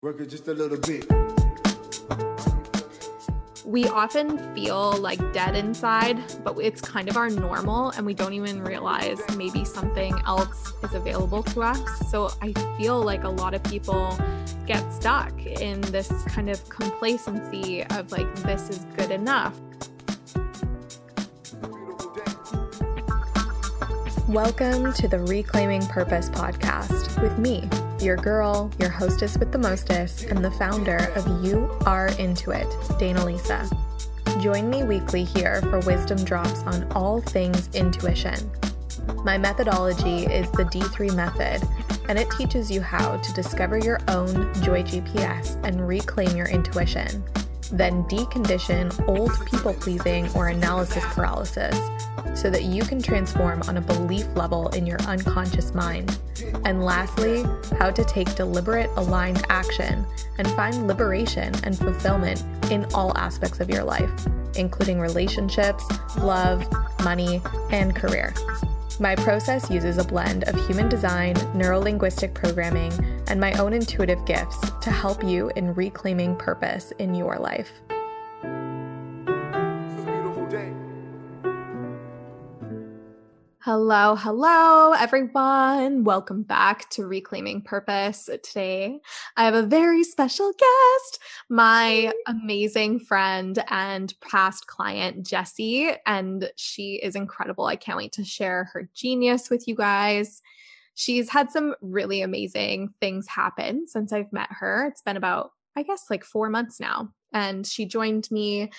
Work it just a little bit. We often feel like dead inside, but it's kind of our normal, and we don't even realize maybe something else is available to us. So I feel like a lot of people get stuck in this kind of complacency of like, this is good enough. Welcome to the Reclaiming Purpose podcast with me, your girl, your hostess with the mostest, and the founder of You Are Into It, Dana Lisa. Join me weekly here for wisdom drops on all things intuition. My methodology is the D3 method, and it teaches you how to discover your own Joy GPS and reclaim your intuition then decondition old people pleasing or analysis paralysis so that you can transform on a belief level in your unconscious mind. And lastly, how to take deliberate, aligned action and find liberation and fulfillment in all aspects of your life, including relationships, love, money, and career. My process uses a blend of human design, neurolinguistic programming, and my own intuitive gifts to help you in reclaiming purpose in your life. Hello, hello, everyone. Welcome back to Reclaiming Purpose. Today, I have a very special guest, my amazing friend and past client, Jessie, and she is incredible. I can't wait to share her genius with you guys. She's had some really amazing things happen since I've met her. It's been about, I guess, like four months now. And she joined me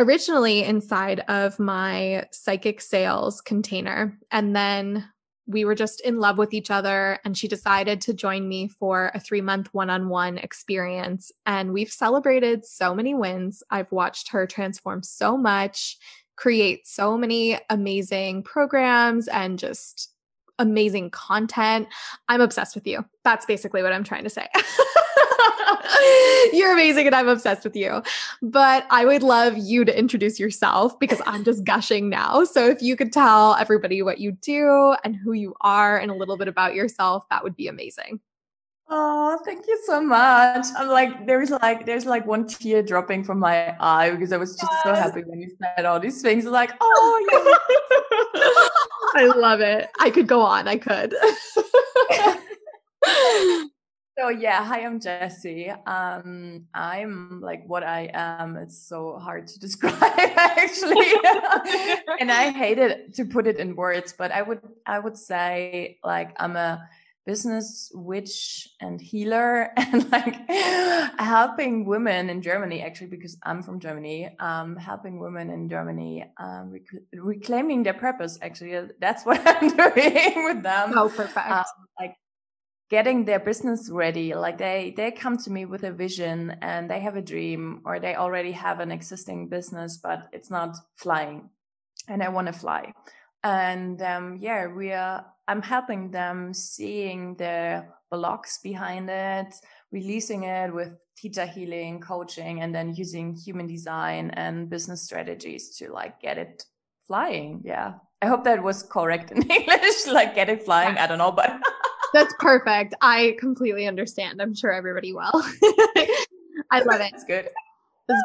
originally inside of my psychic sales container. And then we were just in love with each other. And she decided to join me for a three month one on one experience. And we've celebrated so many wins. I've watched her transform so much, create so many amazing programs, and just amazing content. I'm obsessed with you. That's basically what I'm trying to say. You're amazing and I'm obsessed with you. But I would love you to introduce yourself because I'm just gushing now. So if you could tell everybody what you do and who you are and a little bit about yourself, that would be amazing. Oh, thank you so much. I'm like, there's like, there's like one tear dropping from my eye because I was just yes. so happy when you said all these things. Like, oh, oh I love it. I could go on. I could. So yeah, hi, I'm Jessie. Um, I'm like what I am. It's so hard to describe actually, and I hate it to put it in words. But I would, I would say like I'm a business witch and healer, and like helping women in Germany actually because I'm from Germany. Um, helping women in Germany um, rec- reclaiming their purpose. Actually, that's what I'm doing with them. Oh, perfect. Um, like getting their business ready like they they come to me with a vision and they have a dream or they already have an existing business but it's not flying and i want to fly. And um, yeah we are i'm helping them seeing the blocks behind it releasing it with theta healing coaching and then using human design and business strategies to like get it flying yeah. I hope that was correct in english like get it flying i don't know but That's perfect. I completely understand. I'm sure everybody will. I love it. It's good. good.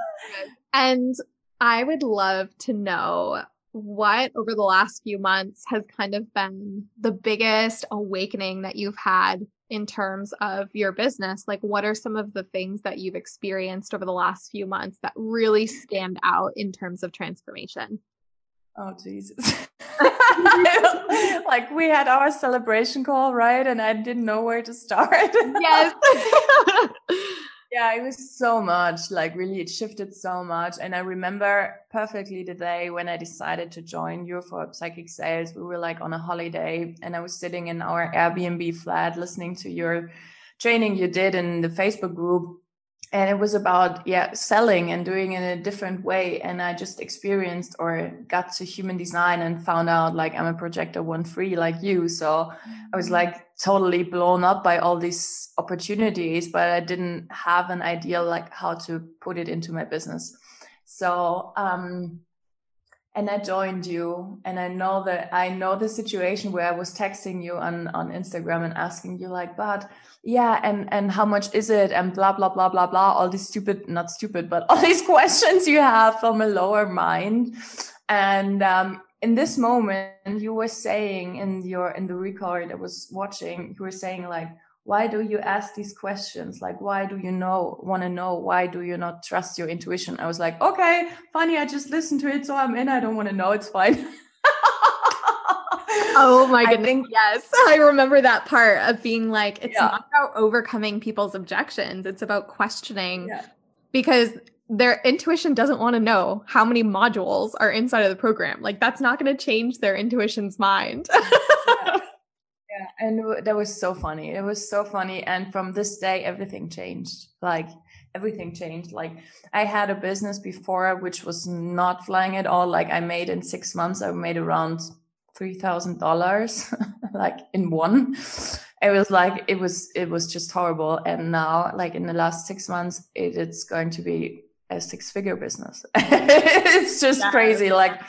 And I would love to know what over the last few months has kind of been the biggest awakening that you've had in terms of your business like what are some of the things that you've experienced over the last few months that really mm. stand out in terms of transformation Oh Jesus. like we had our celebration call, right? And I didn't know where to start. yes. yeah, it was so much. Like really it shifted so much. And I remember perfectly the day when I decided to join you for psychic sales. We were like on a holiday and I was sitting in our Airbnb flat listening to your training you did in the Facebook group and it was about yeah selling and doing it in a different way. And i just experienced or got to human design and found out like i'm a projector one free like you. So i was mm-hmm. like totally blown up by all these opportunities but i didn't have an idea like how to put it into my business. So um and I joined you and I know that I know the situation where I was texting you on on Instagram and asking you like but yeah and and how much is it? and blah blah blah blah blah all these stupid not stupid but all these questions you have from a lower mind. And um, in this moment you were saying in your in the record I was watching you were saying like why do you ask these questions? Like why do you know want to know? Why do you not trust your intuition? I was like okay funny i just listened to it so i'm in. I don't want to know. It's fine. Oh my goodness. think, yes. I remember that part of being like it's yeah. not about overcoming people's objections. It's about questioning yeah. because their intuition doesn't want to know how many modules are inside of the program. Like that's not going to change their intuition's mind yeah and that was so funny it was so funny and from this day everything changed like everything changed like i had a business before which was not flying at all like i made in six months i made around $3000 like in one it was like it was it was just horrible and now like in the last six months it, it's going to be a six figure business it's just yeah. crazy like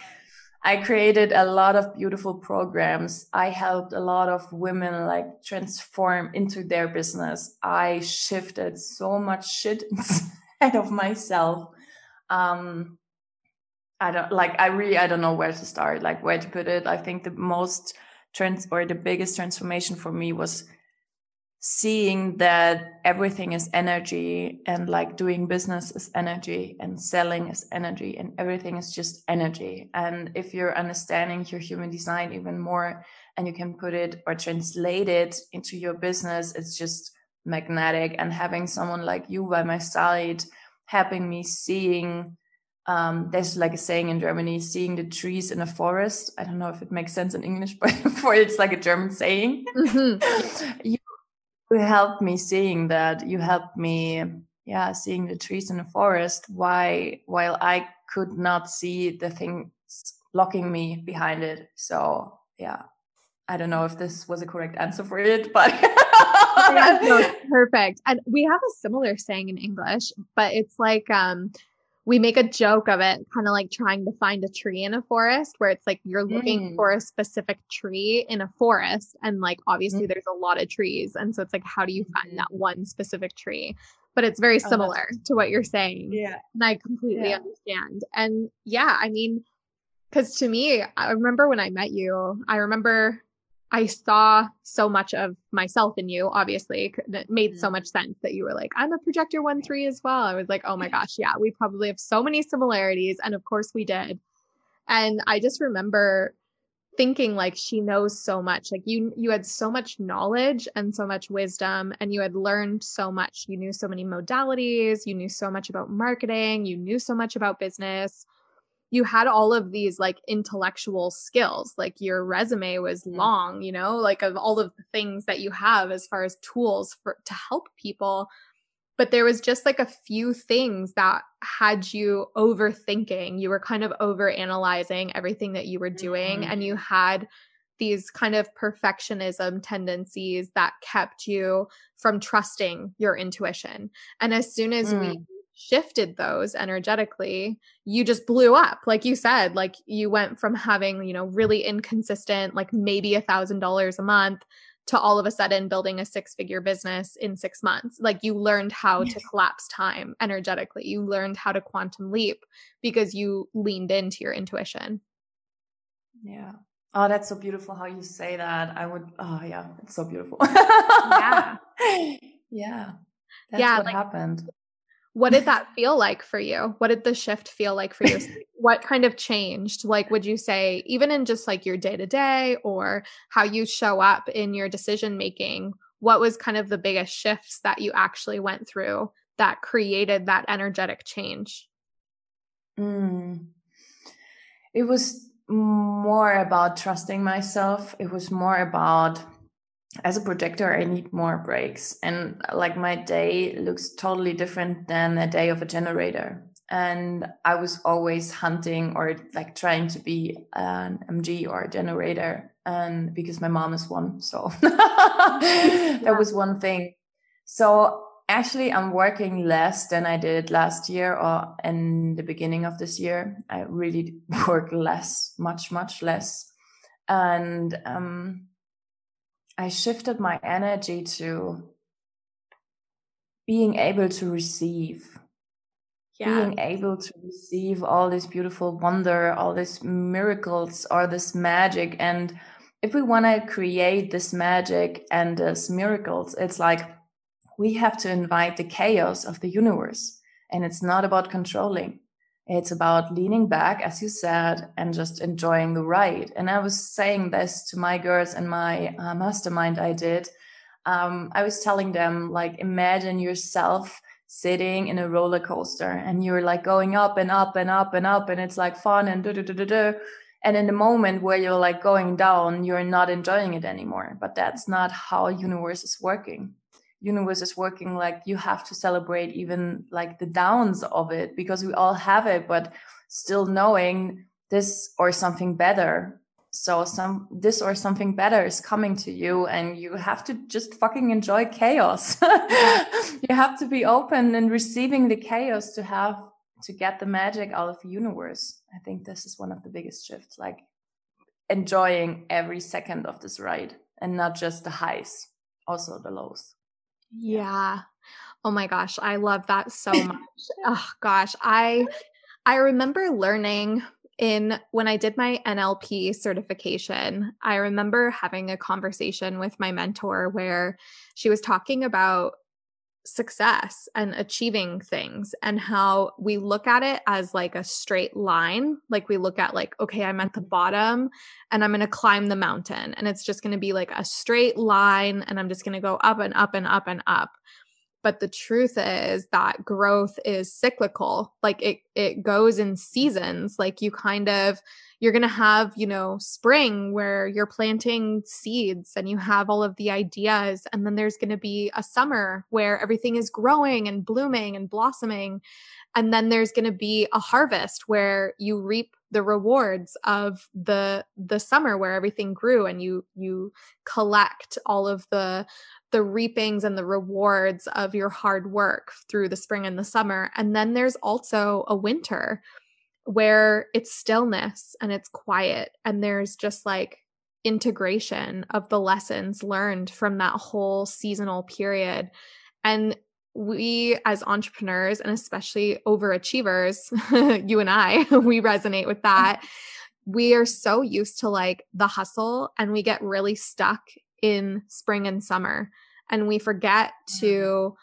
I created a lot of beautiful programs. I helped a lot of women like transform into their business. I shifted so much shit inside of myself. Um, I don't like, I really, I don't know where to start, like where to put it. I think the most trans or the biggest transformation for me was seeing that everything is energy and like doing business is energy and selling is energy and everything is just energy. And if you're understanding your human design even more and you can put it or translate it into your business, it's just magnetic. And having someone like you by my side, helping me seeing um, there's like a saying in Germany, seeing the trees in a forest. I don't know if it makes sense in English, but for it's like a German saying. Mm-hmm. you you helped me seeing that you helped me yeah seeing the trees in the forest why while i could not see the things blocking me behind it. So yeah. I don't know if this was a correct answer for it but no, perfect. And we have a similar saying in english but it's like um we make a joke of it, kind of like trying to find a tree in a forest where it's like you're looking mm. for a specific tree in a forest. And like obviously mm. there's a lot of trees. And so it's like, how do you find mm. that one specific tree? But it's very oh, similar to what you're saying. Yeah. And I completely yeah. understand. And yeah, I mean, because to me, I remember when I met you, I remember I saw so much of myself in you, obviously. It made mm-hmm. so much sense that you were like, I'm a projector one three as well. I was like, oh my gosh, yeah, we probably have so many similarities. And of course we did. And I just remember thinking like she knows so much like you you had so much knowledge and so much wisdom and you had learned so much you knew so many modalities you knew so much about marketing you knew so much about business you had all of these like intellectual skills like your resume was mm-hmm. long you know like of all of the things that you have as far as tools for to help people but there was just like a few things that had you overthinking you were kind of over analyzing everything that you were doing mm-hmm. and you had these kind of perfectionism tendencies that kept you from trusting your intuition and as soon as mm. we shifted those energetically, you just blew up. Like you said, like you went from having, you know, really inconsistent, like maybe a thousand dollars a month to all of a sudden building a six figure business in six months. Like you learned how to collapse time energetically. You learned how to quantum leap because you leaned into your intuition. Yeah. Oh, that's so beautiful how you say that. I would, oh, yeah, it's so beautiful. yeah. Yeah. That's yeah, what like, happened what did that feel like for you? What did the shift feel like for you what kind of changed? Like would you say even in just like your day to day or how you show up in your decision making what was kind of the biggest shifts that you actually went through that created that energetic change? Mm. it was more about trusting myself. It was more about as a projector, I need more breaks. And like my day looks totally different than a day of a generator. And I was always hunting or like trying to be an MG or a generator. And because my mom is one. So that was one thing. So actually i'm working less than i did last year or in the beginning of this year i really work less much much less and um, i shifted my energy to being able to receive yeah. being able to receive all this beautiful wonder all these miracles or this magic and if we want to create this magic and this miracles it's like we have to invite the chaos of the universe. And it's not about controlling. It's about leaning back, as you said, and just enjoying the ride. And I was saying this to my girls in my uh, mastermind I did. Um, I was telling them, like, imagine yourself sitting in a roller coaster and you're like going up and up and up and up, and it's like fun and do do do do do. And in the moment where you're like going down, you're not enjoying it anymore. But that's not how universe is working universe is working like you have to celebrate even like the downs of it because we all have it but still knowing this or something better so some this or something better is coming to you and you have to just fucking enjoy chaos. You have to be open and receiving the chaos to have to get the magic out of the universe. I think this is one of the biggest shifts like enjoying every second of this ride and not just the highs also the lows yeah. Oh my gosh, I love that so much. oh gosh, I I remember learning in when I did my NLP certification, I remember having a conversation with my mentor where she was talking about success and achieving things and how we look at it as like a straight line. Like we look at like okay i'm at the mm-hmm. bottom and i'm going to climb the mountain and it's just going to be like a straight line and i'm just going to go up and up and up and up but the truth is that growth is cyclical like it it goes in seasons like you kind of you're going to have, you know, spring where you're planting seeds and you have all of the ideas. And then there's going to be a summer where everything is growing and blooming and blossoming. And then there's going to be a harvest where you reap the rewards of the the summer where everything grew and you you collect all of the the reapings and the rewards of your hard work through the spring and the summer. And then there's also a winter where it's stillness and it's quiet and there's just like integration of the lessons learned from that whole seasonal period. And we as entrepreneurs and especially overachievers you and I we resonate with that we are so used to like the hustle and we get really stuck in spring and summer and we forget to mm-hmm.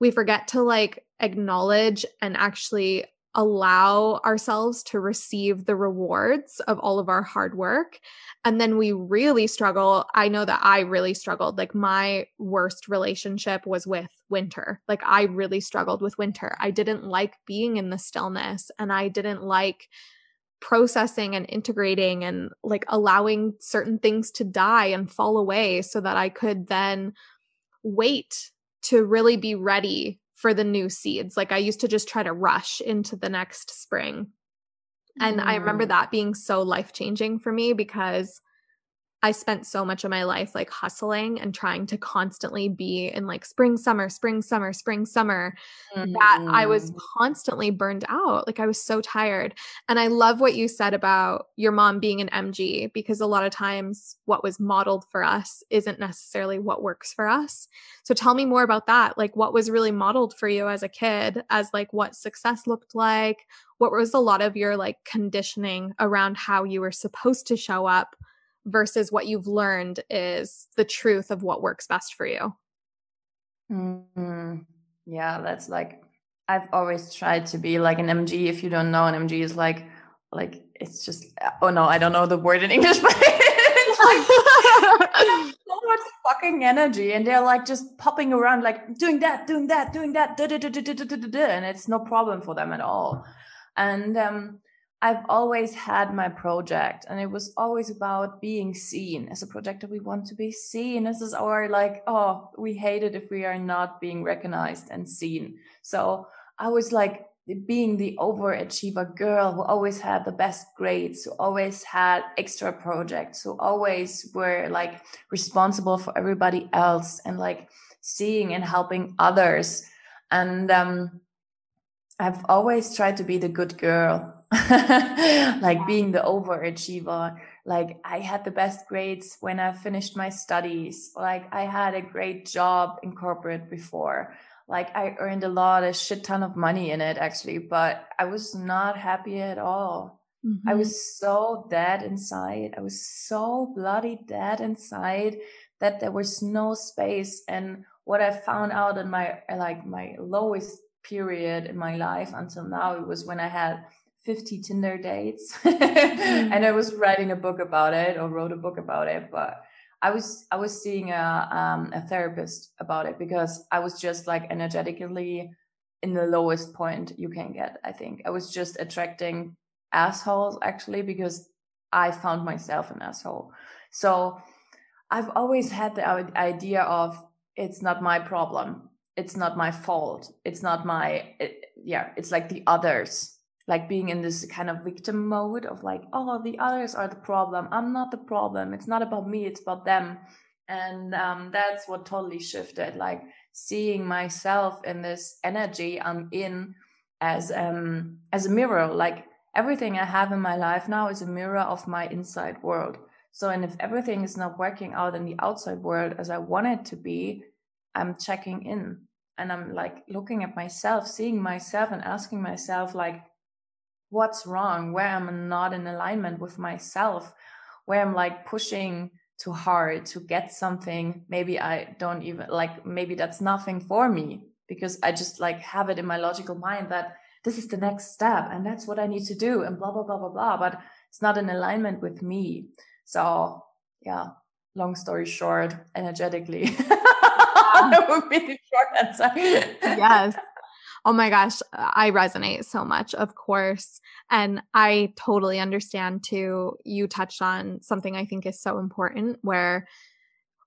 we forget to like acknowledge and actually allow ourselves to receive the rewards of all of our hard work. And then we really struggle. I know that I really struggled. Like my worst relationship was with winter. Like I really struggled with winter. I didn't like being in the stillness and I didn't like processing and integrating and like allowing certain things to die and fall away so that I could then wait to really be ready for the new seeds. Like I used to just try to rush into the next spring. And mm. I remember mm. that being so life changing for me because I spent so much of my life like hustling and trying to constantly be in like spring, summer, spring, summer, spring, summer mm-hmm. that I was mm. constantly burned out. Like I was so tired. And I love what you said about your mom being an MG because a lot of times what was modeled for us isn't necessarily what works for us. So tell me more about that. Like what was really modeled for you as a kid as like what success looked like? What was a lot of your like conditioning around how you were supposed to show up? Versus what you've learned is the truth of what works best for you. Mm-hmm. Yeah, that's like I've always tried to be like an MG. If you don't know, an MG is like like it's just oh no, I don't know the word in English, but it's like so much fucking energy, and they're like just popping around, like doing that, doing that, doing that, and it's no problem for them at all. And um, I've always had my project and it was always about being seen as a projector. We want to be seen. This is our like, oh, we hate it if we are not being recognized and seen. So I was like being the overachiever girl who always had the best grades, who always had extra projects, who always were like responsible for everybody else and like seeing and helping others. And um, I've always tried to be the good girl, like being the overachiever. Like I had the best grades when I finished my studies. Like I had a great job in corporate before. Like I earned a lot, a shit ton of money in it actually, but I was not happy at all. Mm-hmm. I was so dead inside. I was so bloody dead inside that there was no space. And what I found out in my like my lowest period in my life until now, it was when I had 50 Tinder dates. mm-hmm. and I was writing a book about it or wrote a book about it. But I was I was seeing a um, a therapist about it because I was just like energetically in the lowest point you can get. I think I was just attracting assholes actually because I found myself an asshole. So I've always had the idea of it's not my problem. It's not my fault. It's not my, it, yeah, it's like the others, like being in this kind of victim mode of like, oh, the others are the problem. I'm not the problem. It's not about me. It's about them. And um, that's what totally shifted, like seeing myself in this energy I'm in as um as a mirror, like everything I have in my life now is a mirror of my inside world. So, and if everything is not working out in the outside world as I want it to be, I'm checking in and I'm like looking at myself, seeing myself and asking myself, like, what's wrong? Where I'm not in alignment with myself? Where I'm like pushing too hard to get something. Maybe I don't even like, maybe that's nothing for me because I just like have it in my logical mind that this is the next step and that's what I need to do and blah, blah, blah, blah, blah. But it's not in alignment with me. So, yeah, long story short, energetically. that would be the short answer. yes. Oh my gosh, I resonate so much, of course. And I totally understand too. You touched on something I think is so important where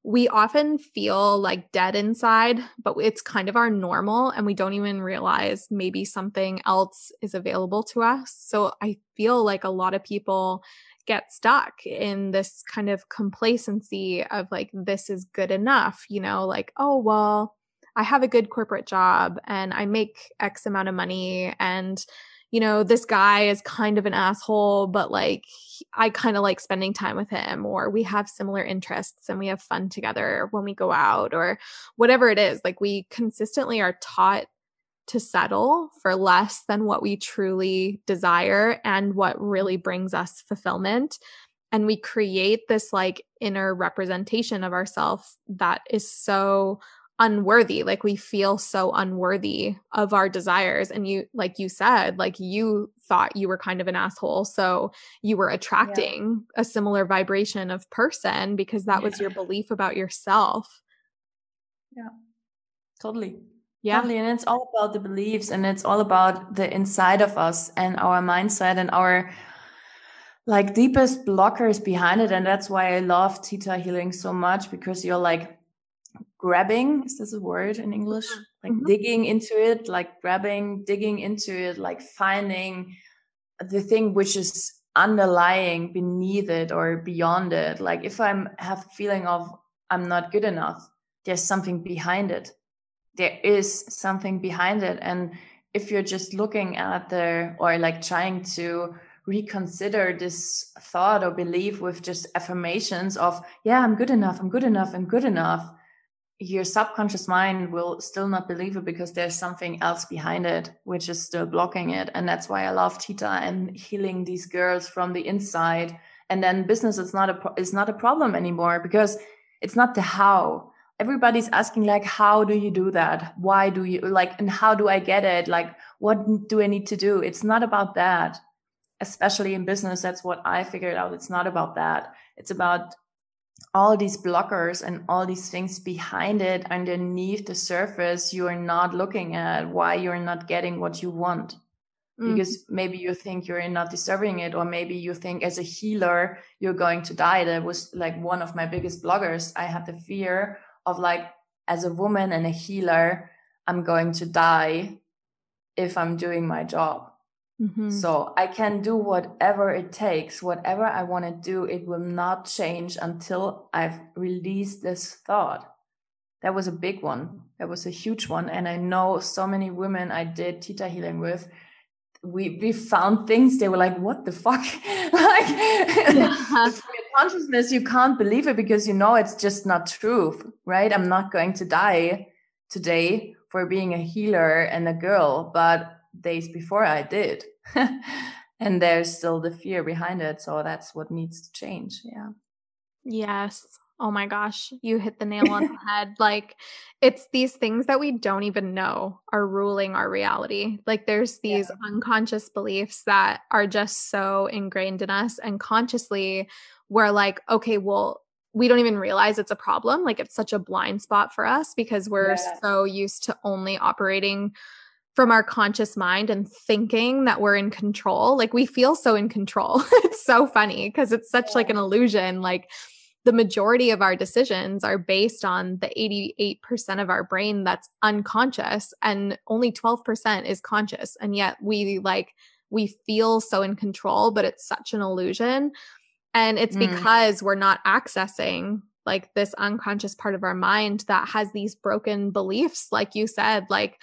we often feel like dead inside, but it's kind of our normal and we don't even realize maybe something else is available to us. So I feel like a lot of people get stuck in this kind of complacency of like, this is good enough, you know, like, oh, well, I have a good corporate job and I make X amount of money and you know, this guy is kind of an asshole, but like I kind of like spending time with him, or we have similar interests and we have fun together when we go out, or whatever it is. Like we consistently are taught to settle for less than what we truly desire and what really brings us fulfillment. And we create this like inner representation of ourselves that is so unworthy like we feel so unworthy of our desires and you like you said like you thought you were kind of an asshole so you were attracting yeah. a similar vibration of person because that yeah. was your belief about yourself yeah totally yeah totally. and it's all about the beliefs and it's all about the inside of us and our mindset and our like deepest blockers behind it and that's why i love theta healing so much because you're like grabbing is this a word in english? Like mm-hmm. digging into it like grabbing digging into it like finding the thing which is underlying beneath it or beyond it. Like if i'm have a feeling of i'm not good enough there's something behind it. There is something behind it. And if you're just looking at the or like trying to reconsider this thought or belief with just affirmations of yeah i'm good enough i'm good enough i'm good enough your subconscious mind will still not believe it because there's something else behind it which is still blocking it. And that's why i love theta and healing these girls from the inside. And then business is not a is not a problem anymore because it's not the how. Everybody's asking like how do you do that? Why do you like and how do i get it? Like what do i need to do? It's not about that. Especially in business that's what i figured out. It's not about that. It's about all these blockers and all these things behind it underneath the surface you are not looking at why you're not getting what you want. Mm. because maybe you think you're not deserving it or maybe you think as a healer you're going to die. That was like one of my biggest bloggers i had the fear of like as a woman and a healer i'm going to die if i'm doing my job Mm-hmm. So I can do whatever it takes, whatever I want to do, it will not change until I've released this thought. that was a big one. That was a huge one. And I know so many women I did theta healing with. We we found things they were like, what the fuck? like consciousness, you can't believe it because you know it's just not truth, right? I'm not going to die today for being a healer and a girl, but days before I did. and there's still the fear behind it. So that's what needs to change. Yeah. Yes. Oh my gosh, you hit the nail on the head. Like, it's these things that we don't even know are ruling our reality. Like, there's these yeah. unconscious beliefs that are just so ingrained in us, and consciously, we're like, okay, well, we don't even realize it's a problem. Like, it's such a blind spot for us because we're yeah. so used to only operating from our conscious mind and thinking that we're in control. Like, we feel so in control. it's so funny because it's such like an illusion. Like, the majority of our decisions are based on the 88% of our brain that's unconscious and only 12% is conscious and yet we like we feel so in control but it's such an illusion and it's mm. because we're not accessing like this unconscious part of our mind that has these broken beliefs like you said like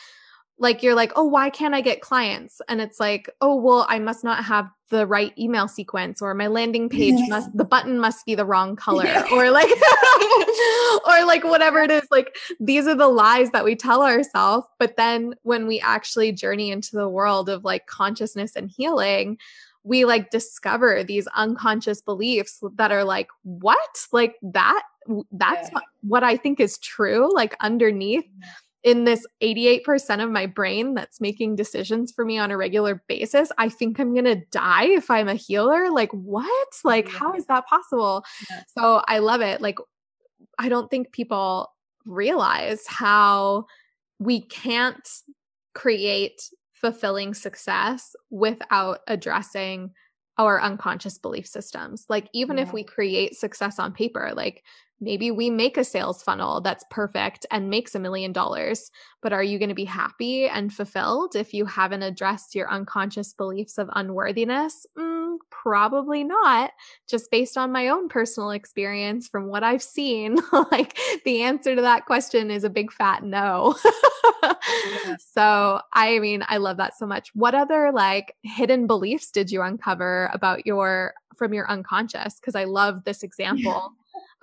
like you're like, oh, why can't I get clients? And it's like, oh, well, I must not have the right email sequence or my landing page yeah. must the button must be the wrong color yeah. or like or like whatever it is like these are the lies that we tell ourselves but then when we actually journey into the world of like consciousness and healing we like discover these unconscious beliefs that are like what like that that's yeah. what i think is true like underneath mm-hmm. In this 88% of my brain that's making decisions for me on a regular basis, I think I'm going to die if I'm a healer. Like, what? Like, how is that possible? Yeah. So I love it. Like, I don't think people realize how we can't create fulfilling success without addressing our unconscious belief systems. Like, even yeah. if we create success on paper, like Maybe we make a sales funnel that's perfect and makes a million dollars, but are you going to be happy and fulfilled if you haven't addressed your unconscious beliefs of unworthiness? Mm, probably not. Just based on my own personal experience from what I've seen, like the answer to that question is a big fat no. So, I mean, I love that so much. What other like hidden beliefs did you uncover about your from your unconscious? Because I love this example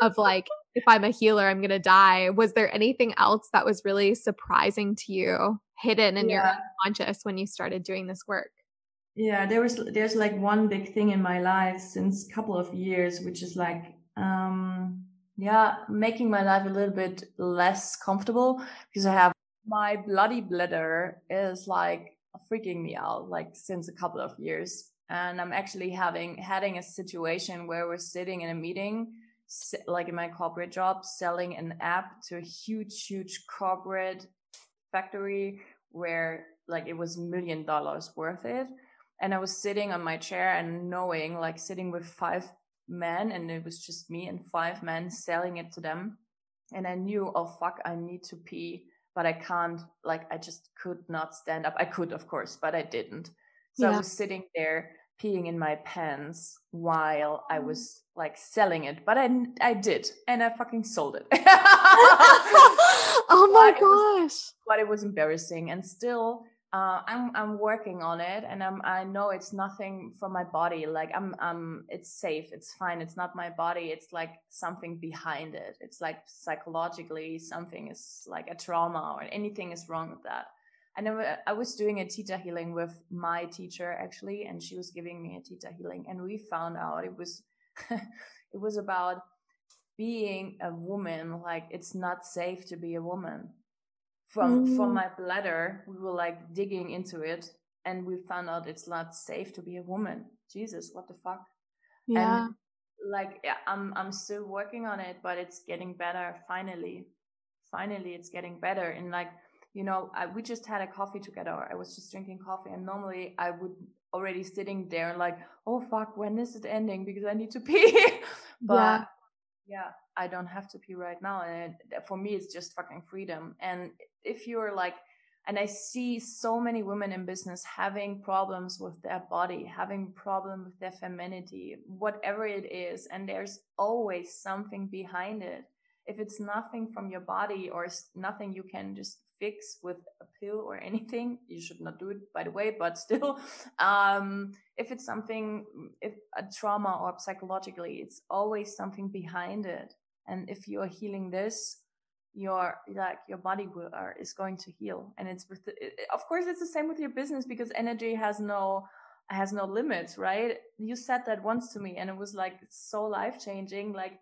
of like, if I'm a healer, I'm to die. Was there anything else that was really surprising to you, hidden in yeah. your unconscious when you started doing this work? Yeah, there was there's like one big thing in my life since a couple of years, which is like um yeah, making my life a little bit less comfortable because I have my bloody bladder is like freaking me out like since a couple of years and i'm actually having having a situation where we're sitting in a meeting like in my corporate job, selling an app to a huge, huge corporate factory where like it was million dollars worth it. And I was sitting on my chair and knowing, like sitting with five men, and it was just me and five men selling it to them. And I knew, oh fuck, I need to pee, but I can't, like, I just could not stand up. I could, of course, but I didn't. So yeah. I was sitting there peeing in my pants while I mm. was like selling it, but I I did, and I fucking sold it. oh my but gosh! It was, but it was embarrassing, and still, uh, I'm I'm working on it, and I'm I know it's nothing from my body. Like I'm I'm it's safe, it's fine. It's not my body. It's like something behind it. It's like psychologically something is like a trauma or anything is wrong with that. I never I was doing a theta healing with my teacher actually, and she was giving me a theta healing, and we found out it was it was about being a woman. Like it's not safe to be a woman. From mm. from my bladder, we were like digging into it, and we found out it's not safe to be a woman. Jesus, what the fuck? Yeah. And like yeah, I'm I'm still working on it, but it's getting better. Finally, finally, it's getting better. And like you know, I, we just had a coffee together. I was just drinking coffee, and normally I would already sitting there and like, oh fuck, when is it ending? Because I need to pee. but yeah. yeah, I don't have to pee right now, and it, for me, it's just fucking freedom. And if you're like, and I see so many women in business having problems with their body, having problem with their femininity, whatever it is, and there's always something behind it. if it's nothing from your body or nothing you can just fix with a pill or anything you should not do it by the way but still um, if it's something if a trauma or psychologically it's always something behind it. And if you are healing this your like your body will are, is going to heal. And it's with the, it, of course it's the same with your business because energy has no has no limits right? You said that once to me and it was like so life changing like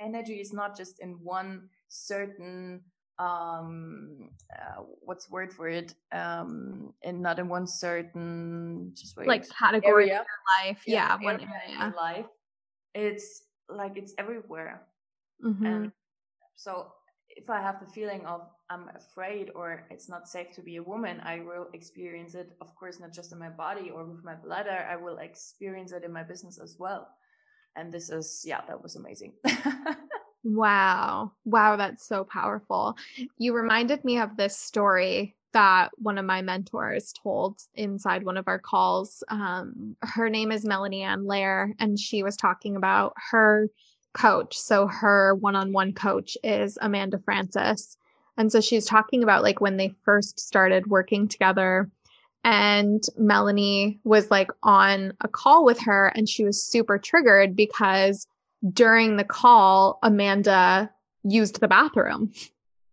energy is not just in one certain um uh, what's word for it um and not in one certain just wait, like category area. of life. Yeah, yeah one area life. It's like it's everywhere. Mm-hmm. and so if i have the feeling of i'm afraid or it's not safe to be a woman i will experience it of course not just in my body or with my bladder. I will experience it in my business as well. And this is yeah that was amazing wow. Wow that's so powerful. You reminded me of this story that one of my mentors told inside one of our calls. Um, her name is Melanie Ann Layer and she was talking about her coach. So her one-on-one coach is Amanda Frances. and so she's talking about like when they first started working together and Melanie was like on a call with her and she was super triggered because during the call, Amanda used the bathroom.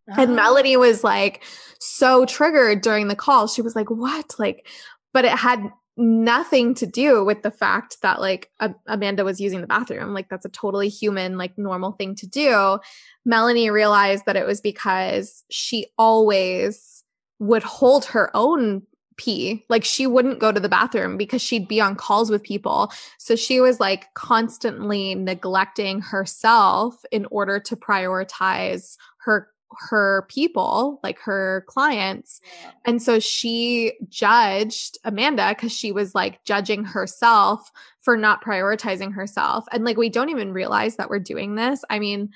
And ah. Melanie was like so triggered during the call. She was like, What? Like, but it had nothing to do with the fact that like a- Amanda was using the bathroom. Like, that's a totally human, like, normal thing to do. Melanie realized that it was because she always would hold her own pee. Like she wouldn't go to the bathroom because she'd be on calls with people. So she was like constantly neglecting herself in order to prioritize her her people, like her clients. And so she judged Amanda cuz she was like judging herself for not prioritizing herself. And like we don't even realize that we're doing this. I mean,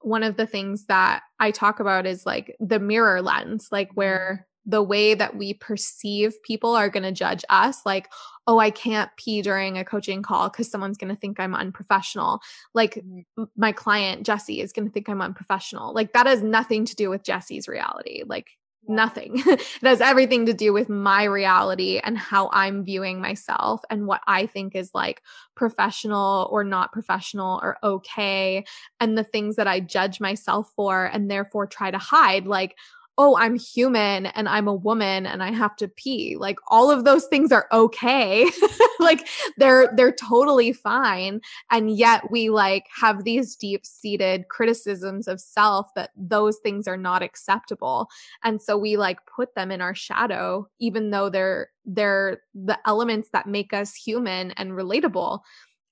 one of the things that I talk about is like the mirror lens, like where mm-hmm the way that we perceive people are going to judge us like oh i can't pee during a coaching call because someone's going to think i'm unprofessional. Like mm-hmm. my client Jessie is going to think i'm unprofessional. Like that has nothing to do with Jessie's reality. Like yeah. nothing. It has everything to do with my reality and how i'm viewing myself and what i think is like professional or not professional or okay and the things that i judge myself for and therefore try to hide. Like oh, I'm human and I'm a woman and I have to pee. Like all of those things are okay. like they're they're totally fine. And yet we like have these deep-seated criticisms of self that those things are not acceptable. And so we like put them in our shadow even though they're they're the elements that make us human and relatable.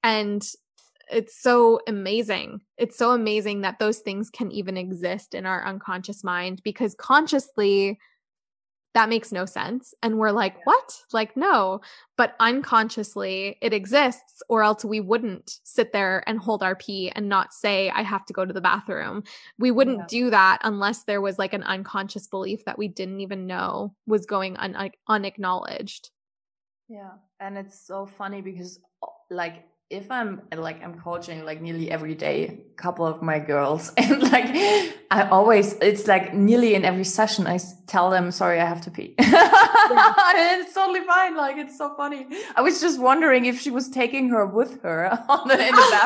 And it's so amazing. It's so amazing that those things can even exist in our unconscious mind because consciously that makes no sense. And we're like, what? Like, no. But unconsciously it exists, or else we wouldn't sit there and hold our pee and not say, I have to go to the bathroom. We wouldn't yeah. do that unless there was like an unconscious belief that we didn't even know was going un- unacknowledged. Yeah. And it's so funny because, like, if I'm like I'm coaching like nearly every day a couple of my girls and like I always it's like nearly in every session I tell them sorry I have to pee. Yeah. it's totally fine like it's so funny. I was just wondering if she was taking her with her on the in the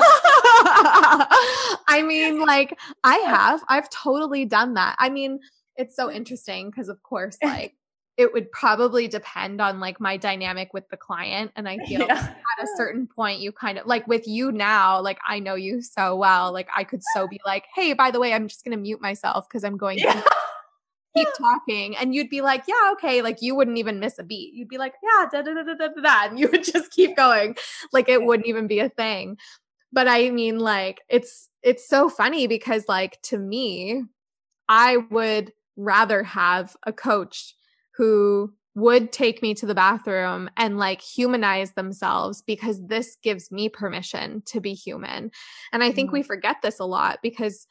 I mean like I have I've totally done that. I mean it's so interesting because of course like it would probably depend on like my dynamic with the client. And I feel yeah. like at a certain point, you kind of like with you now, like I know you so well. Like I could so be like, hey, by the way, I'm just going to mute myself because I'm going yeah. to keep talking. And you'd be like, yeah, okay. Like you wouldn't even miss a beat. You'd be like, yeah, da da da da da da. And you would just keep going. Like it wouldn't even be a thing. But I mean, like, it's, it's so funny because, like, to me, I would rather have a coach who would take me to the bathroom and like humanize themselves because this gives me permission to be human. And I think mm. we forget this a lot because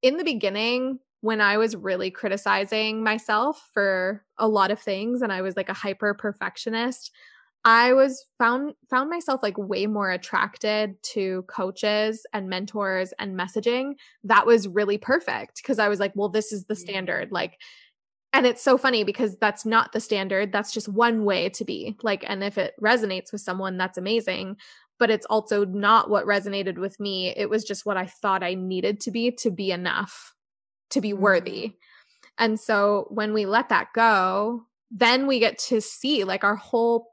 in the beginning, when I was really criticizing myself for a lot of things and I was like a hyper perfectionist, I was found found myself like way more attracted to coaches and mentors and messaging that was really perfect because I was like, well, this is the standard. Like and it's so funny because that's not the standard. That's just one way to be. Like and if it resonates with someone, that's amazing, but it's also not what resonated with me. It was just what I thought I needed to be to be enough, to be worthy. Mm-hmm. And so when we let that go, then we get to see like our whole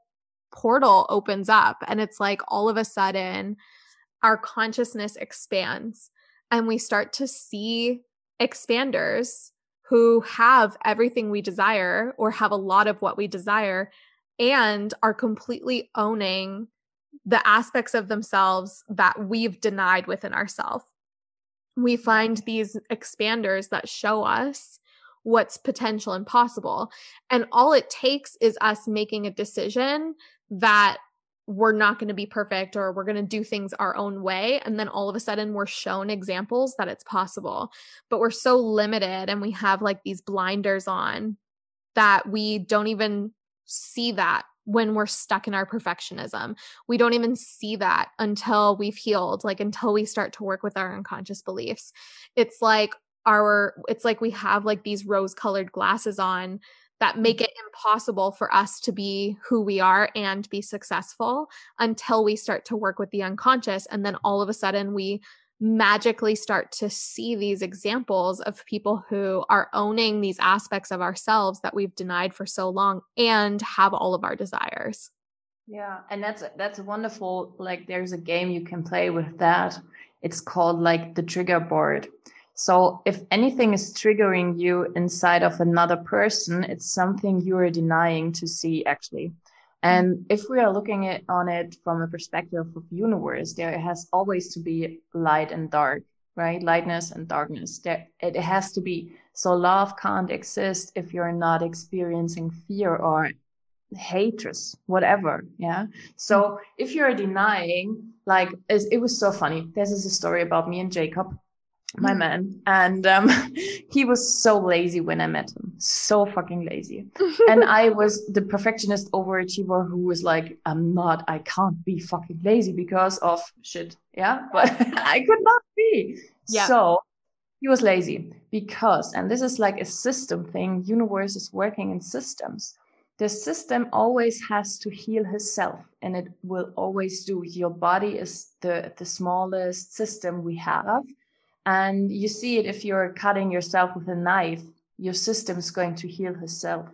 portal opens up and it's like all of a sudden our consciousness expands and we start to see expanders who have everything we desire or have a lot of what we desire and are completely owning the aspects of themselves that we've denied within ourselves. We find these expanders that show us what's potential and possible. And all it takes is us making a decision that we're not going to be perfect or we're going to do things our own way. And then all of a sudden we're shown examples that it's possible. But we're so limited and we have like these blinders on that we don't even see that when we're stuck in our perfectionism. We don't even see that until we've healed, like until we start to work with our unconscious beliefs. It's like our, it's like we have like these rose colored glasses on that make mm-hmm. it impossible for us to be who we are and be successful until we start to work with the unconscious. And then all of a sudden, we magically start to see these examples of people who are owning these aspects of ourselves that we've denied for so long and have all of our desires. Yeah, and that's that's wonderful. Like there's a game you can play with that. It's called like the trigger board. So if anything is triggering you inside of another person, it's something you are denying to see actually. And if we are looking at, on it from a perspective of universe, there has always to be light and dark, right? Lightness and darkness. There, it has to be. So love can't exist if you're not experiencing fear or hatred, whatever. Yeah. So if you're denying, like it was so funny. This is a story about me and Jacob my mm. man. And um, he was so lazy when i met him. So fucking lazy. And i was the perfectionist overachiever who was like i'm not i can't be fucking lazy because of shit. Yeah but i could not be. Yeah. so he was lazy because and this is like a system thing universe is working in systems. The system always has to heal itself and it will always do. Your body is the the smallest system we have and you see it if you're cutting yourself with a knife, your system is going to heal herself.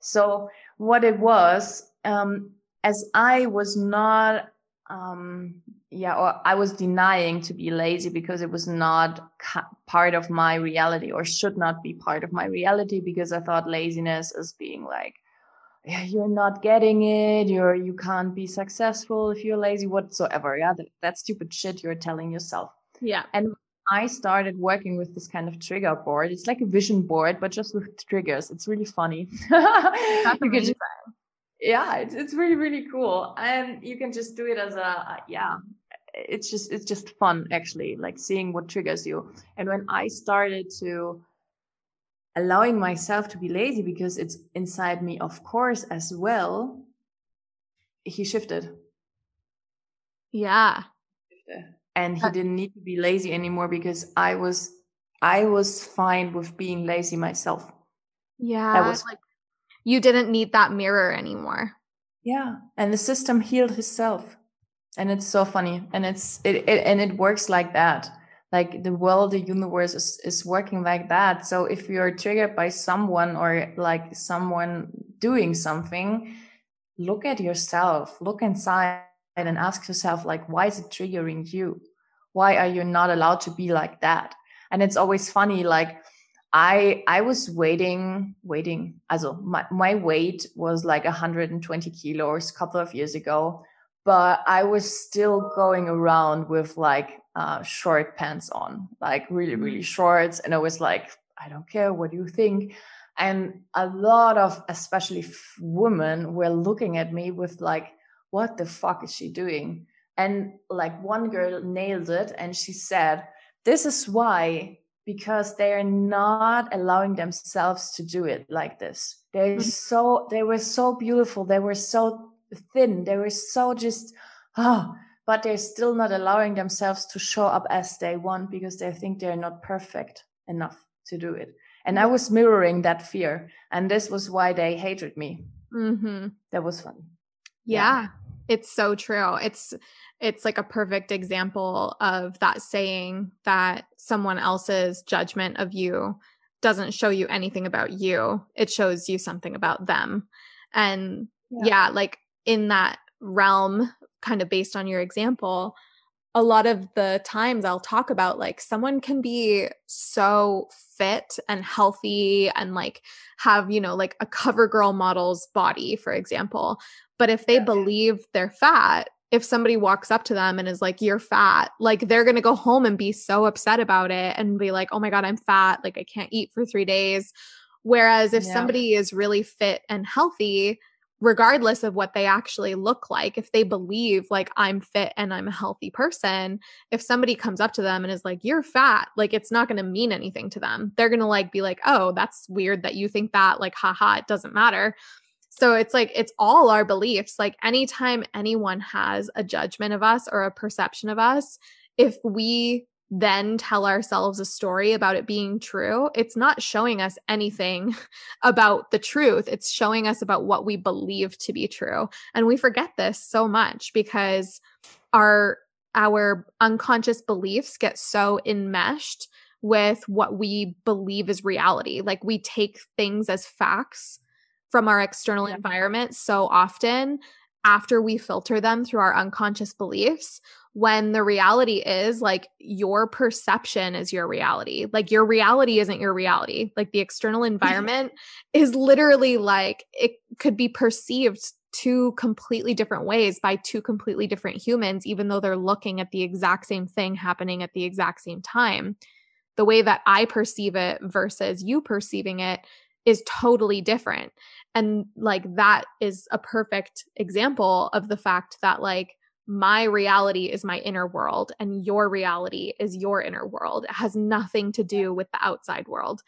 So what it was, um, as I was not, um, yeah, or I was denying to be lazy because it was not ca- part of my reality or should not be part of my reality because I thought laziness is being like, yeah, you're not getting it. You're you can't be successful if you're lazy whatsoever. Yeah, that, that stupid shit you're telling yourself. Yeah. And I started working with this kind of trigger board. It's like a vision board, but just with triggers. It's really funny. just, yeah, it's, it's really, really cool. And you can just do it as a, yeah, it's just, it's just fun actually, like seeing what triggers you. And when I started to allowing myself to be lazy because it's inside me, of course, as well, he shifted. Yeah and he didn't need to be lazy anymore because I was I was fine with being lazy myself. Yeah. That was like you didn't need that mirror anymore. Yeah. And the system healed itself. And it's so funny. And it's it, it and it works like that. Like the world, the universe is, is working like that. So if you're triggered by someone or like someone doing something, look at yourself, look inside and ask yourself like why is it triggering you? Why are you not allowed to be like that? And it's always funny like i i was waiting waiting also my, my weight was like 120 kilos a couple of years ago but i was still going around with like uh, short pants on like really really mm. shorts and i was like i don't care what you think? And a lot of especially women were looking at me with like what the fuck is she doing? And like one girl nailed it and she said, this is why, because they are not allowing themselves to do it like this. They're mm-hmm. so, they were so beautiful. They were so thin. They were so just, oh, but they're still not allowing themselves to show up as they want because they think they're not perfect enough to do it. And I was mirroring that fear. And this was why they hated me. Mm-hmm. That was fun. Yeah, yeah. It's so true. It's it's like a perfect example of that saying that someone else's judgment of you doesn't show you anything about you. It shows you something about them. And yeah, yeah like in that realm kind of based on your example, a lot of the times I'll talk about like someone can be so fit and healthy and like have, you know, like a cover girl model's body, for example. But if they believe they're fat, if somebody walks up to them and is like, you're fat, like they're going to go home and be so upset about it and be like, oh my God, I'm fat. Like I can't eat for three days. Whereas if yeah. somebody is really fit and healthy, regardless of what they actually look like if they believe like i'm fit and i'm a healthy person if somebody comes up to them and is like you're fat like it's not going to mean anything to them. They're going to like be like oh that's weird that you think that like haha it doesn't matter. So it's like it's all our beliefs. Like anytime anyone has a judgment of us or a perception of us if we then tell ourselves a story about it being true, it's not showing us anything about the truth. It's showing us about what we believe to be true. And we forget this so much because our our unconscious beliefs get so enmeshed with what we believe is reality. Like we take things as facts from our external yeah. environment so often after we filter them through our unconscious beliefs when the reality is like your perception is your reality. Like your reality isn't your reality. Like the external environment is literally like it could be perceived two completely different ways by two completely different humans, even though they're looking at the exact same thing happening at the exact same time. The way that I perceive it versus you perceiving it is totally different. And like that is a perfect example of the fact that like my reality is my inner world and your reality is your inner world. It has nothing to do with the outside world.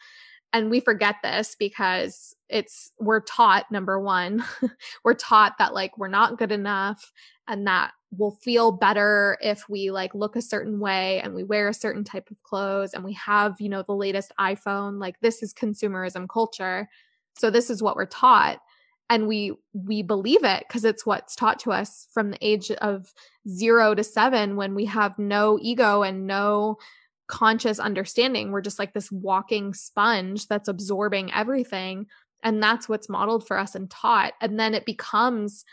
And we forget this because it's, we're taught, number one, we're taught that like we're not good enough and that we'll feel better if we like look a certain way and we wear a certain type of clothes and we have, you know, the latest iPhone. Like this is consumerism culture. So this is what we're taught and we we believe it because it's what's taught to us from the age of 0 to 7 when we have no ego and no conscious understanding. We're just like this walking sponge that's absorbing everything and that's what's modeled for us and taught. And then it becomes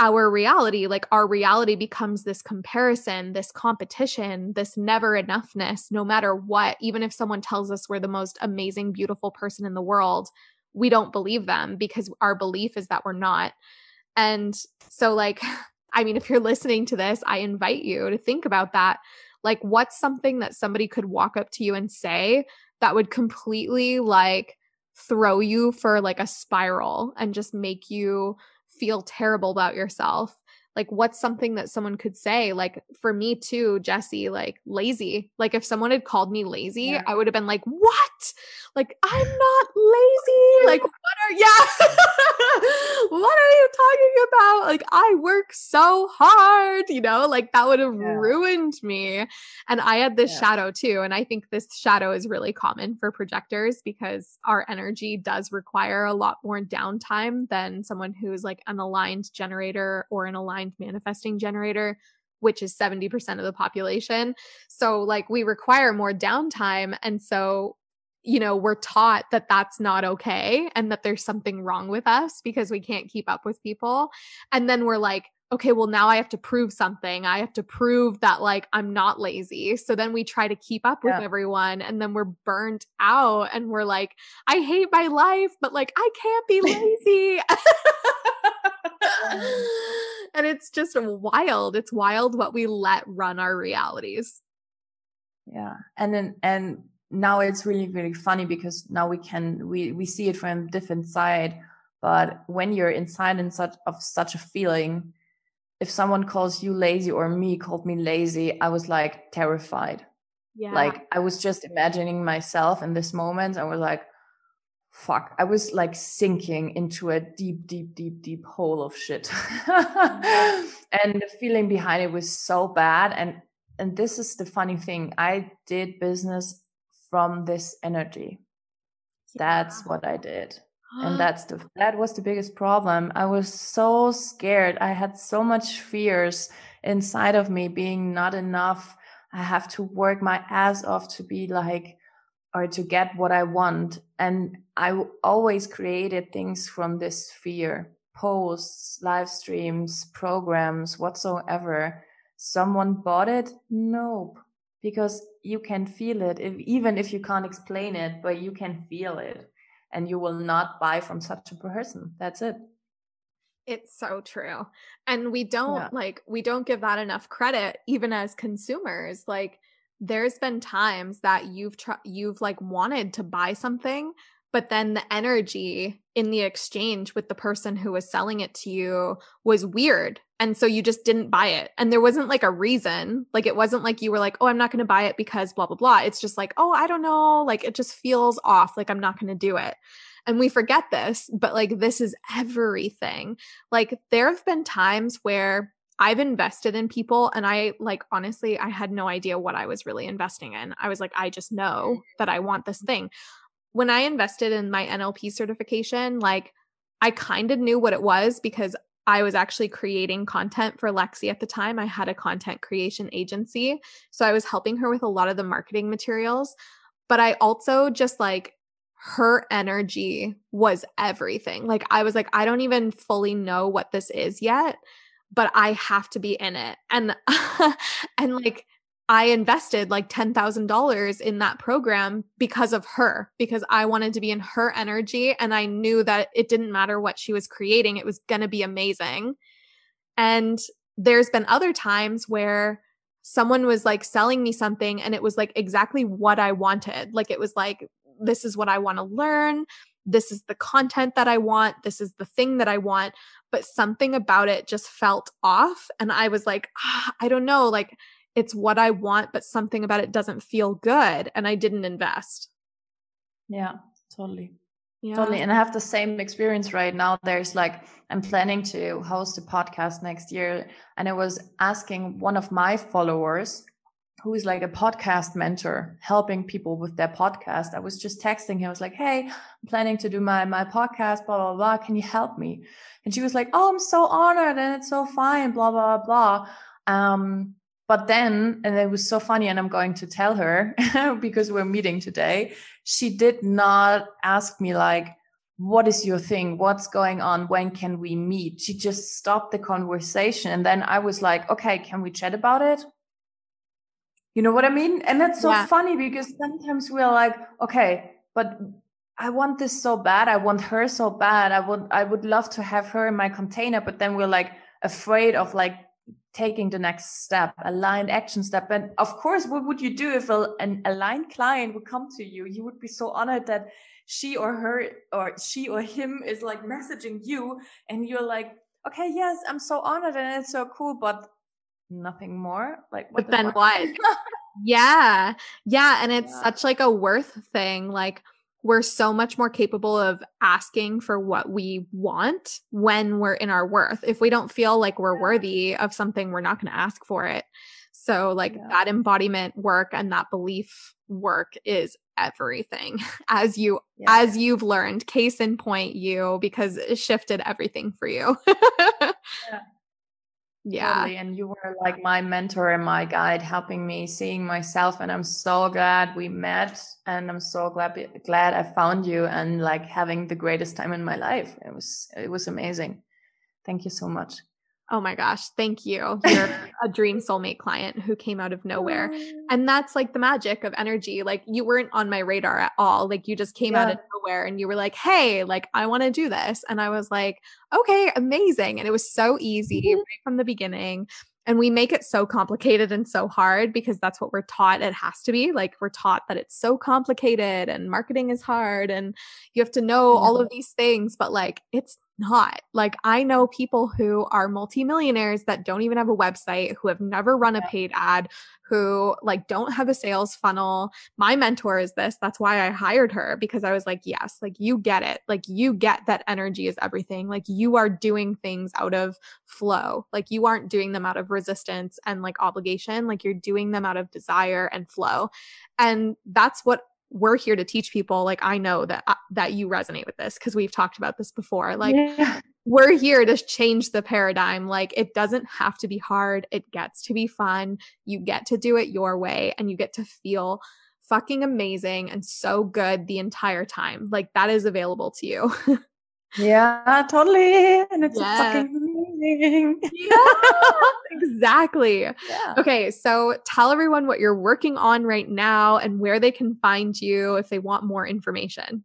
our reality like our reality becomes this comparison this competition this never enoughness no matter what. Even if someone tells us we're the most amazing beautiful person in the world we don't believe them because our belief is that we're not. And so, like, I mean, if you're listening to this, I invite you to think about that. Like, what's something that somebody could walk up to you and say that would completely like throw you for like a spiral and just make you feel terrible about yourself? like what's something that someone could say like for me too Jessie like lazy like if someone had called me lazy yeah. i would have been like what like i'm not lazy like what are yeah what are you talking about like i work so hard you know like that would have yeah. ruined me and i had this yeah. shadow too and i think this shadow is really common for projectors because our energy does require a lot more downtime than someone who's like an aligned generator or an aligned manifesting generator which is 70% of the population. So, like, we require more downtime. And so, you know, we're taught that that's not okay and that there's something wrong with us because we can't keep up with people. And then we're like, okay, well, now I have to prove something. I have to prove that, like, I'm not lazy. So then we try to keep up with yeah. everyone and then we're burnt out and we're like, I hate my life, but like, I can't be lazy. and it's just wild. It's wild what we let run our realities. Yeah. And then, and now it's really, really funny because now we can, we, we see it from a different side. But when you're inside in such of such a feeling, if someone calls you lazy or me called me lazy, I was like terrified. Yeah. Like I was just imagining myself in this moment. I was like, fuck, I was like sinking into a deep, deep, deep, deep hole of shit. and the feeling behind it was so bad. And and this is the funny thing. I did business from this energy. Yeah. That's what I did. and that's the that was the biggest problem. I was so scared. I had so much fears inside of me being not enough. I have to work my ass off to be like or to get what I want. And I always created things from this fear posts, live streams, programs, whatsoever. Someone bought it? Nope. Because you can feel it, if, even if you can't explain it, but you can feel it. And you will not buy from such a person. That's it. It's so true. And we don't yeah. like, we don't give that enough credit, even as consumers. Like, there's been times that you've tr- you've like wanted to buy something but then the energy in the exchange with the person who was selling it to you was weird and so you just didn't buy it and there wasn't like a reason like it wasn't like you were like oh i'm not going to buy it because blah blah blah it's just like oh i don't know like it just feels off like i'm not going to do it and we forget this but like this is everything like there have been times where I've invested in people and I like honestly I had no idea what I was really investing in. I was like I just know mm. that I want this thing. When I invested in my NLP certification, like I kind of knew what it was because I was actually creating content for Lexi at the time. I had a content creation agency. So I was helping her with a lot of the marketing materials, but I also just like her energy was everything. Like I was like I don't even fully know what this is yet but I have to be in it. And and like I invested like $10,000 in that program because of her, because I wanted to be in her energy. And I knew that it didn't matter what she was creating, it was going to be amazing. And there's been other times where someone was like selling me something and it was like exactly what I wanted. Like it was like, this is what I want to learn this is the content that I want, this is the thing that I want, but something about it just felt off. And I was like, ah, I don't know, like it's what I want, but something about it doesn't feel good. And I didn't invest. Yeah, totally. Yeah. Totally. And I have the same experience right now. There's like, I'm planning to host a podcast next year. And I was asking one of my followers, who is like a podcast mentor helping people with their podcast. I was just texting him. I was like, Hey, I'm planning to do my, my podcast, blah, blah, blah. Can you help me? And she was like, Oh, I'm so honored and it's so fine, blah, blah, blah. Um, but then, and it was so funny, and I'm going to tell her because we're meeting today. She did not ask me like, what is your thing? What's going on? When can we meet? She just stopped the conversation. And then I was like, okay, can we chat about it? You know what I mean? And that's so yeah. funny because sometimes we're like, okay, but I want this so bad. I want her so bad. I would I would love to have her in my container, but then we're like afraid of like taking the next step, aligned action step. And of course, what would you do if a, an aligned client would come to you? You would be so honored that she or her or she or him is like messaging you and you're like, okay, yes, I'm so honored and it's so cool, but nothing more like but the then what yeah yeah and it's yeah. such like a worth thing like we're so much more capable of asking for what we want when we're in our worth. If we don't feel like we're worthy of something we're not going to ask for it. So like yeah. that embodiment work and that belief work is everything as you yeah. as you've learned. Case in point you because it shifted everything for you. Yeah yeah totally. and you were like my mentor and my guide helping me seeing myself and i'm so glad we met and i'm so glad glad i found you and like having the greatest time in my life it was it was amazing thank you so much Oh my gosh, thank you. You're a dream soulmate client who came out of nowhere. And that's like the magic of energy. Like you weren't on my radar at all. Like you just came yeah. out of and you were like, "Hey, like I want to do this." And I was like, "Okay, amazing." And it was so easy mm-hmm. right from the beginning. And we make it so complicated and so hard because that's what we're taught it has to be. Like we're taught that it's so complicated and marketing is hard and you have to know all of these things, but like it's not. Like I know people who are multimillionaires that don't even have a website, who have never run a paid ad, who like don't have a sales funnel. My mentor is this. That's why I hired her because I was like, yes, like you get it. Like you get that energy is everything. Like you are doing things out of flow. Like you aren't doing them out of resistance and like obligation. Like you're doing them out of desire and flow. And that's what we're here to teach people like i know that uh, that you resonate with this because we've talked about this before like yeah. we're here to change the paradigm like it doesn't have to be hard it gets to be fun you get to do it your way and you get to feel fucking amazing and so good the entire time like that is available to you yeah totally and it's yeah. fucking yeah, exactly. Yeah. Okay, so tell everyone what you're working on right now and where they can find you if they want more information.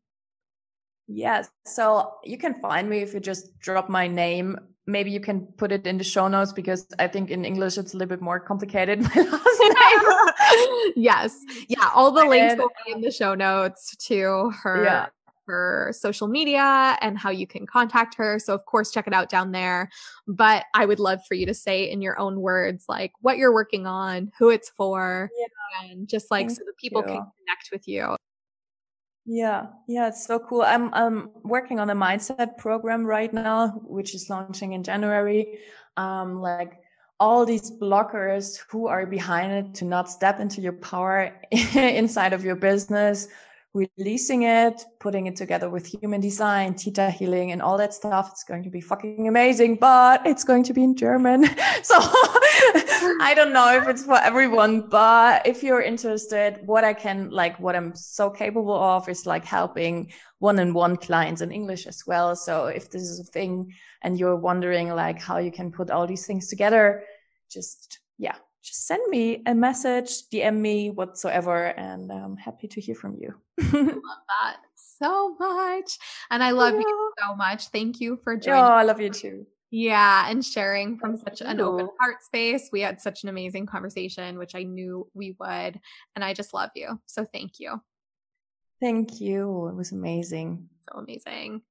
Yes, so you can find me if you just drop my name. Maybe you can put it in the show notes because I think in English it's a little bit more complicated. My last name. yes, yeah, all the links will be in the show notes to her yeah her social media and how you can contact her. So, of course, check it out down there. But I would love for you to say in your own words, like what you're working on, who it's for, yeah. and just like Thank so that people you. can connect with you. Yeah, yeah, it's so cool. I'm I'm working on a mindset program right now, which is launching in January. Um, like all these blockers who are behind it to not step into your power inside of your business releasing it, putting it together with human design, theta healing, and all that stuff. It's going to be fucking amazing, but it's going to be in German. so I don't know if it's for everyone, but if you're interested, what I can like, what I'm so capable of is like helping one on one clients in English as well. So if this is a thing and you're wondering like how you can put all these things together, just yeah, just send me a message, DM me whatsoever, and I'm happy to hear from you. love that so much. And I love yeah. you so much. Thank you for joining. Oh, I love you too. Yeah, and sharing from such an open heart space. We had such an amazing conversation, which I knew we would. And I just love you. So thank you. Thank you. It was amazing. So amazing.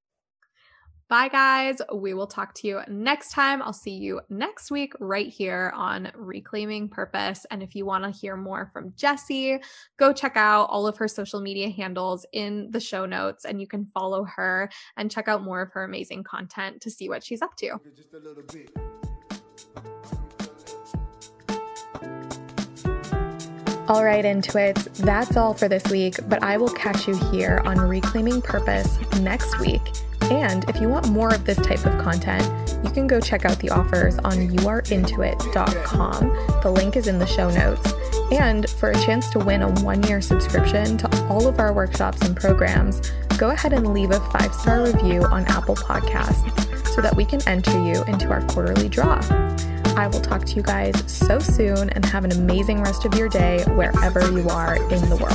Bye, guys. We will talk to you next time. I'll see you next week right here on Reclaiming Purpose. And if you want to hear more from Jessie, go check out all of her social media handles in the show notes and you can follow her and check out more of her amazing content to see what she's up to. All right, Intuits, that's all for this week, but I will catch you here on Reclaiming Purpose next week. And if you want more of this type of content, you can go check out the offers on youareintoit.com. The link is in the show notes. And for a chance to win a one year subscription to all of our workshops and programs, go ahead and leave a five star review on Apple Podcasts so that we can enter you into our quarterly draw. I will talk to you guys so soon and have an amazing rest of your day wherever you are in the world.